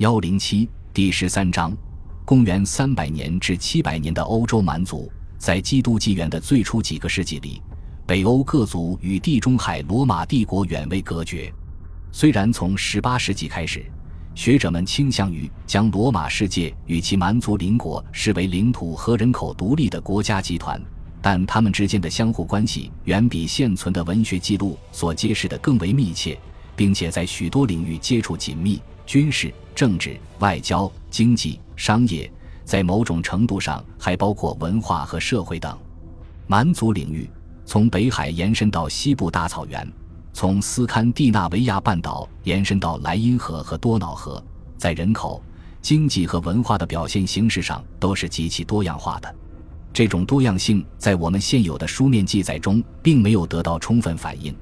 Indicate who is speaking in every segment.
Speaker 1: 幺零七第十三章，公元三百年至七百年的欧洲蛮族，在基督纪元的最初几个世纪里，北欧各族与地中海罗马帝国远未隔绝。虽然从十八世纪开始，学者们倾向于将罗马世界与其蛮族邻国视为领土和人口独立的国家集团，但他们之间的相互关系远比现存的文学记录所揭示的更为密切，并且在许多领域接触紧密。军事、政治、外交、经济、商业，在某种程度上还包括文化和社会等。蛮族领域从北海延伸到西部大草原，从斯堪的纳维亚半岛延伸到莱茵河和多瑙河，在人口、经济和文化的表现形式上都是极其多样化的。这种多样性在我们现有的书面记载中并没有得到充分反映，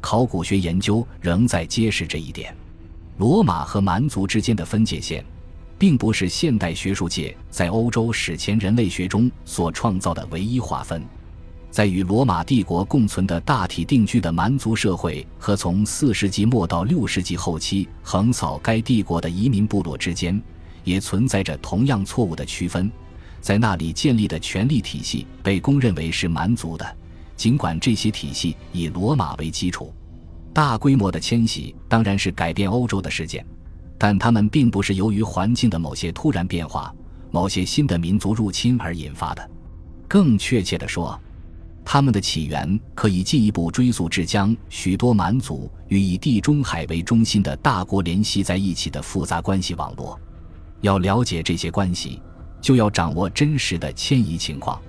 Speaker 1: 考古学研究仍在揭示这一点。罗马和蛮族之间的分界线，并不是现代学术界在欧洲史前人类学中所创造的唯一划分。在与罗马帝国共存的大体定居的蛮族社会和从四世纪末到六世纪后期横扫该帝国的移民部落之间，也存在着同样错误的区分。在那里建立的权力体系被公认为是蛮族的，尽管这些体系以罗马为基础。大规模的迁徙当然是改变欧洲的事件，但它们并不是由于环境的某些突然变化、某些新的民族入侵而引发的。更确切地说，它们的起源可以进一步追溯至将许多蛮族与以地中海为中心的大国联系在一起的复杂关系网络。要了解这些关系，就要掌握真实的迁移情况。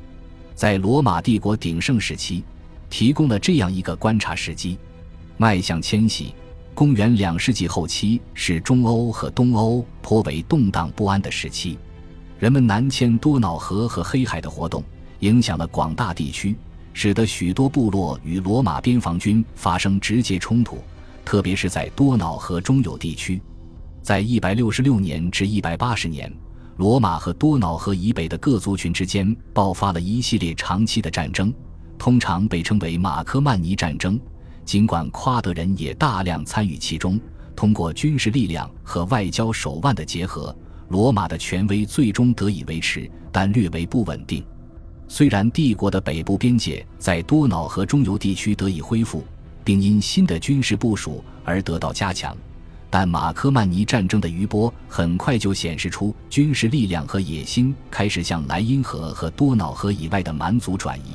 Speaker 1: 在罗马帝国鼎盛时期，提供了这样一个观察时机。迈向迁徙，公元两世纪后期是中欧和东欧颇为动荡不安的时期。人们南迁多瑙河和黑海的活动，影响了广大地区，使得许多部落与罗马边防军发生直接冲突，特别是在多瑙河中游地区。在一百六十六年至一百八十年，罗马和多瑙河以北的各族群之间爆发了一系列长期的战争，通常被称为马科曼尼战争。尽管夸德人也大量参与其中，通过军事力量和外交手腕的结合，罗马的权威最终得以维持，但略为不稳定。虽然帝国的北部边界在多瑙河中游地区得以恢复，并因新的军事部署而得到加强，但马科曼尼战争的余波很快就显示出军事力量和野心开始向莱茵河和多瑙河以外的蛮族转移。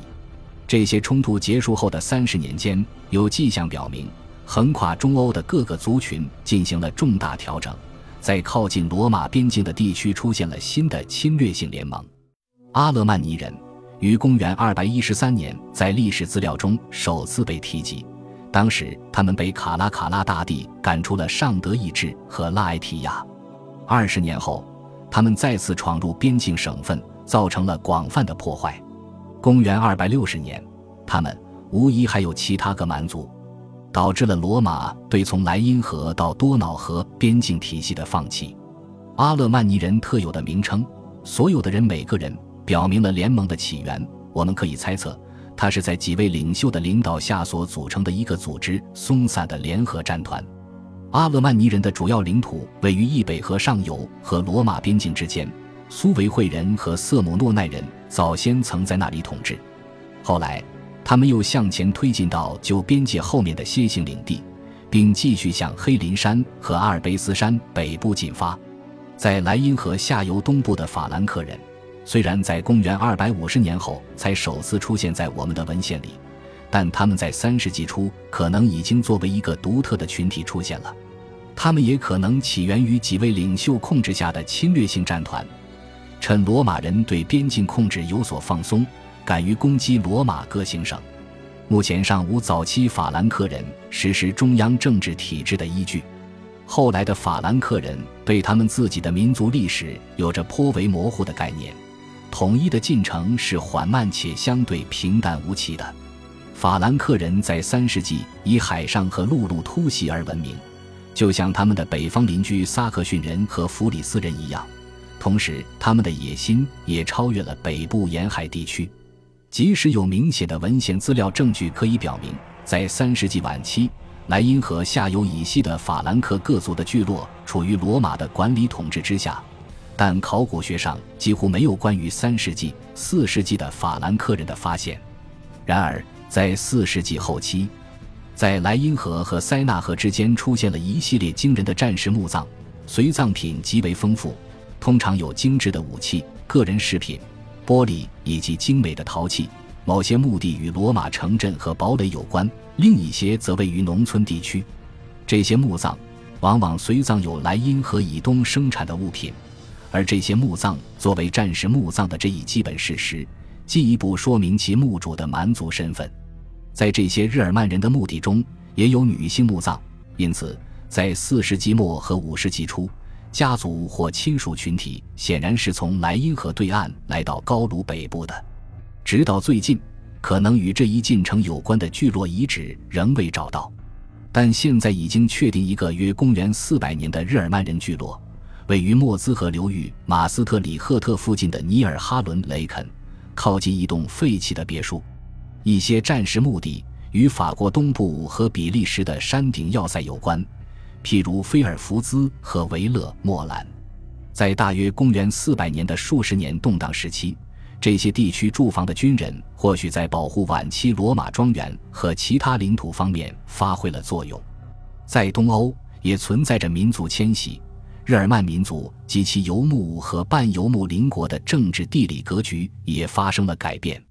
Speaker 1: 这些冲突结束后的三十年间，有迹象表明，横跨中欧的各个族群进行了重大调整，在靠近罗马边境的地区出现了新的侵略性联盟。阿勒曼尼人于公元213年在历史资料中首次被提及，当时他们被卡拉卡拉大帝赶出了上德意志和拉埃提亚。二十年后，他们再次闯入边境省份，造成了广泛的破坏。公元二百六十年，他们无疑还有其他个蛮族，导致了罗马对从莱茵河到多瑙河边境体系的放弃。阿勒曼尼人特有的名称“所有的人每个人”表明了联盟的起源。我们可以猜测，它是在几位领袖的领导下所组成的一个组织松散的联合战团。阿勒曼尼人的主要领土位于易北河上游和罗马边境之间。苏维会人和色姆诺奈人早先曾在那里统治，后来他们又向前推进到旧边界后面的楔形领地，并继续向黑林山和阿尔卑斯山北部进发。在莱茵河下游东部的法兰克人，虽然在公元二百五十年后才首次出现在我们的文献里，但他们在三世纪初可能已经作为一个独特的群体出现了。他们也可能起源于几位领袖控制下的侵略性战团。趁罗马人对边境控制有所放松，敢于攻击罗马各行省。目前尚无早期法兰克人实施中央政治体制的依据。后来的法兰克人对他们自己的民族历史有着颇为模糊的概念。统一的进程是缓慢且相对平淡无奇的。法兰克人在三世纪以海上和陆路突袭而闻名，就像他们的北方邻居萨克逊人和弗里斯人一样。同时，他们的野心也超越了北部沿海地区。即使有明显的文献资料证据可以表明，在三世纪晚期，莱茵河下游以西的法兰克各族的聚落处于罗马的管理统治之下，但考古学上几乎没有关于三世纪、四世纪的法兰克人的发现。然而，在四世纪后期，在莱茵河和塞纳河之间出现了一系列惊人的战时墓葬，随葬品极为丰富，通常有精致的武器、个人饰品、玻璃以及精美的陶器。某些墓地与罗马城镇和堡垒有关，另一些则位于农村地区。这些墓葬往往随葬有莱茵河以东生产的物品，而这些墓葬作为战时墓葬的这一基本事实，进一步说明其墓主的蛮族身份。在这些日耳曼人的墓地中，也有女性墓葬，因此在四世纪末和五世纪初，家族或亲属群体显然是从莱茵河对岸来到高卢北部的。直到最近，可能与这一进程有关的聚落遗址仍未找到，但现在已经确定一个约公元四百年的日耳曼人聚落，位于莫兹河流域马斯特里赫特附近的尼尔哈伦雷肯，靠近一栋废弃的别墅。一些战时墓地与法国东部和比利时的山顶要塞有关，譬如菲尔福兹和维勒莫兰。在大约公元四百年的数十年动荡时期。这些地区驻防的军人或许在保护晚期罗马庄园和其他领土方面发挥了作用。在东欧也存在着民族迁徙，日耳曼民族及其游牧和半游牧邻国的政治地理格局也发生了改变。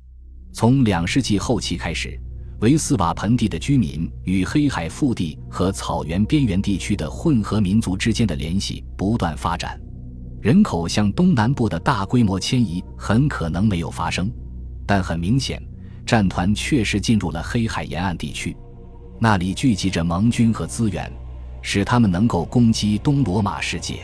Speaker 1: 从两世纪后期开始，维斯瓦盆地的居民与黑海腹地和草原边缘地区的混合民族之间的联系不断发展。人口向东南部的大规模迁移很可能没有发生，但很明显，战团确实进入了黑海沿岸地区，那里聚集着盟军和资源，使他们能够攻击东罗马世界。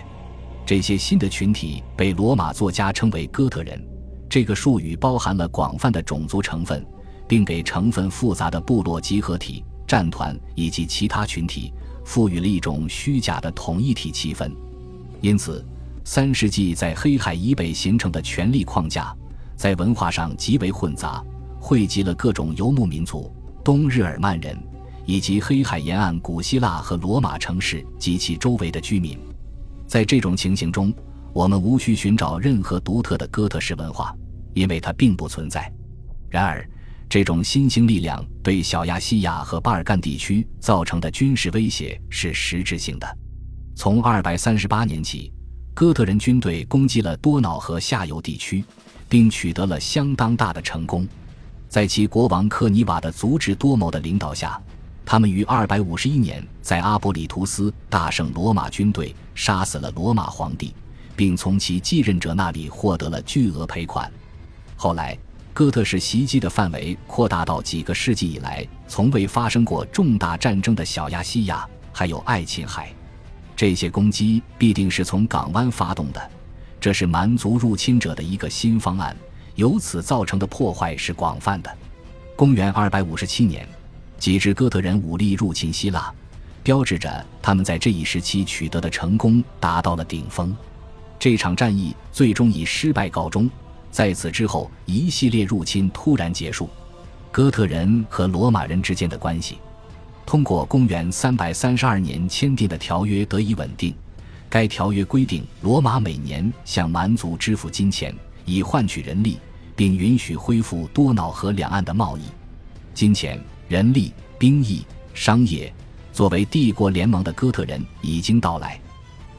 Speaker 1: 这些新的群体被罗马作家称为哥特人，这个术语包含了广泛的种族成分，并给成分复杂的部落集合体、战团以及其他群体赋予了一种虚假的统一体气氛，因此。三世纪在黑海以北形成的权力框架，在文化上极为混杂，汇集了各种游牧民族、东日耳曼人，以及黑海沿岸古希腊和罗马城市及其周围的居民。在这种情形中，我们无需寻找任何独特的哥特式文化，因为它并不存在。然而，这种新兴力量对小亚细亚和巴尔干地区造成的军事威胁是实质性的。从二百三十八年起。哥特人军队攻击了多瑙河下游地区，并取得了相当大的成功。在其国王克尼瓦的足智多谋的领导下，他们于二百五十一年在阿波里图斯大胜罗马军队，杀死了罗马皇帝，并从其继任者那里获得了巨额赔款。后来，哥特式袭击的范围扩大到几个世纪以来从未发生过重大战争的小亚细亚，还有爱琴海。这些攻击必定是从港湾发动的，这是蛮族入侵者的一个新方案，由此造成的破坏是广泛的。公元257年，几支哥特人武力入侵希腊，标志着他们在这一时期取得的成功达到了顶峰。这场战役最终以失败告终。在此之后，一系列入侵突然结束，哥特人和罗马人之间的关系。通过公元三百三十二年签订的条约得以稳定。该条约规定，罗马每年向蛮族支付金钱，以换取人力，并允许恢复多瑙河两岸的贸易。金钱、人力、兵役、商业，作为帝国联盟的哥特人已经到来。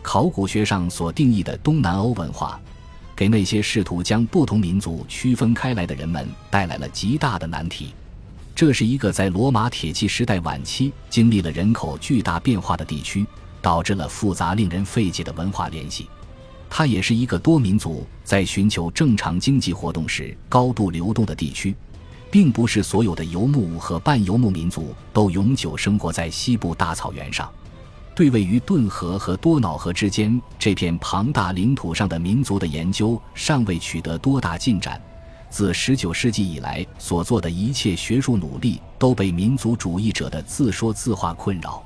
Speaker 1: 考古学上所定义的东南欧文化，给那些试图将不同民族区分开来的人们带来了极大的难题。这是一个在罗马铁器时代晚期经历了人口巨大变化的地区，导致了复杂令人费解的文化联系。它也是一个多民族在寻求正常经济活动时高度流动的地区，并不是所有的游牧和半游牧民族都永久生活在西部大草原上。对位于顿河和多瑙河之间这片庞大领土上的民族的研究尚未取得多大进展。自19世纪以来所做的一切学术努力都被民族主义者的自说自话困扰。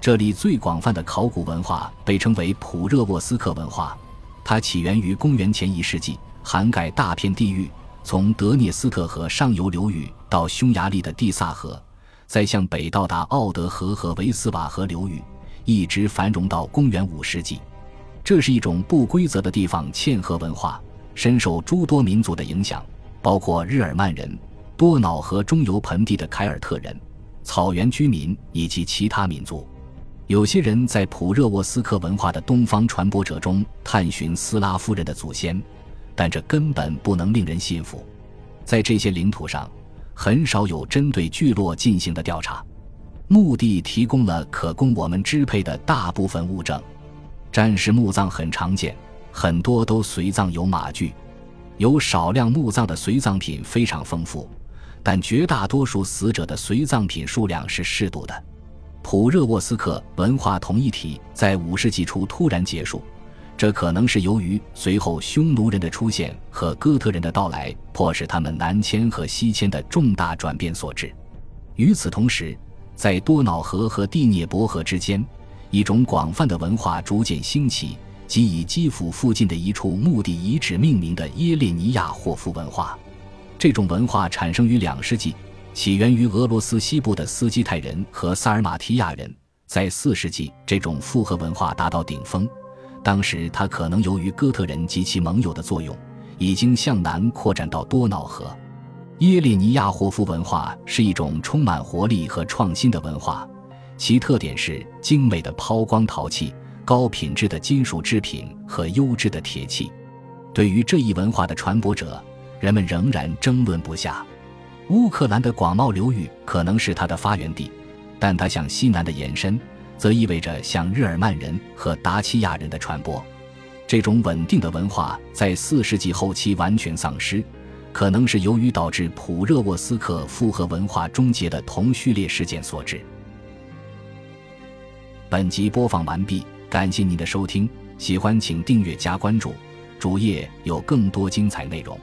Speaker 1: 这里最广泛的考古文化被称为普热沃斯克文化，它起源于公元前一世纪，涵盖大片地域，从德涅斯特河上游流域到匈牙利的蒂萨河，再向北到达奥德河和维斯瓦河流域，一直繁荣到公元五世纪。这是一种不规则的地方嵌合文化，深受诸多民族的影响，包括日耳曼人、多瑙河中游盆地的凯尔特人、草原居民以及其他民族。有些人在普热沃斯克文化的东方传播者中探寻斯拉夫人的祖先，但这根本不能令人信服。在这些领土上，很少有针对聚落进行的调查。墓地提供了可供我们支配的大部分物证。战士墓葬很常见，很多都随葬有马具。有少量墓葬的随葬品非常丰富，但绝大多数死者的随葬品数量是适度的。普热沃斯克文化同一体在五世纪初突然结束，这可能是由于随后匈奴人的出现和哥特人的到来，迫使他们南迁和西迁的重大转变所致。与此同时，在多瑙河和第聂伯河之间，一种广泛的文化逐渐兴起，即以基辅附近的一处墓地遗址命名的耶列尼亚霍夫文化。这种文化产生于两世纪。起源于俄罗斯西部的斯基泰人和萨尔马提亚人，在四世纪，这种复合文化达到顶峰。当时，它可能由于哥特人及其盟友的作用，已经向南扩展到多瑙河。耶利尼亚霍夫文化是一种充满活力和创新的文化，其特点是精美的抛光陶器、高品质的金属制品和优质的铁器。对于这一文化的传播者，人们仍然争论不下。乌克兰的广袤流域可能是它的发源地，但它向西南的延伸，则意味着向日耳曼人和达契亚人的传播。这种稳定的文化在四世纪后期完全丧失，可能是由于导致普热沃斯克复合文化终结的同序列事件所致。本集播放完毕，感谢您的收听，喜欢请订阅加关注，主页有更多精彩内容。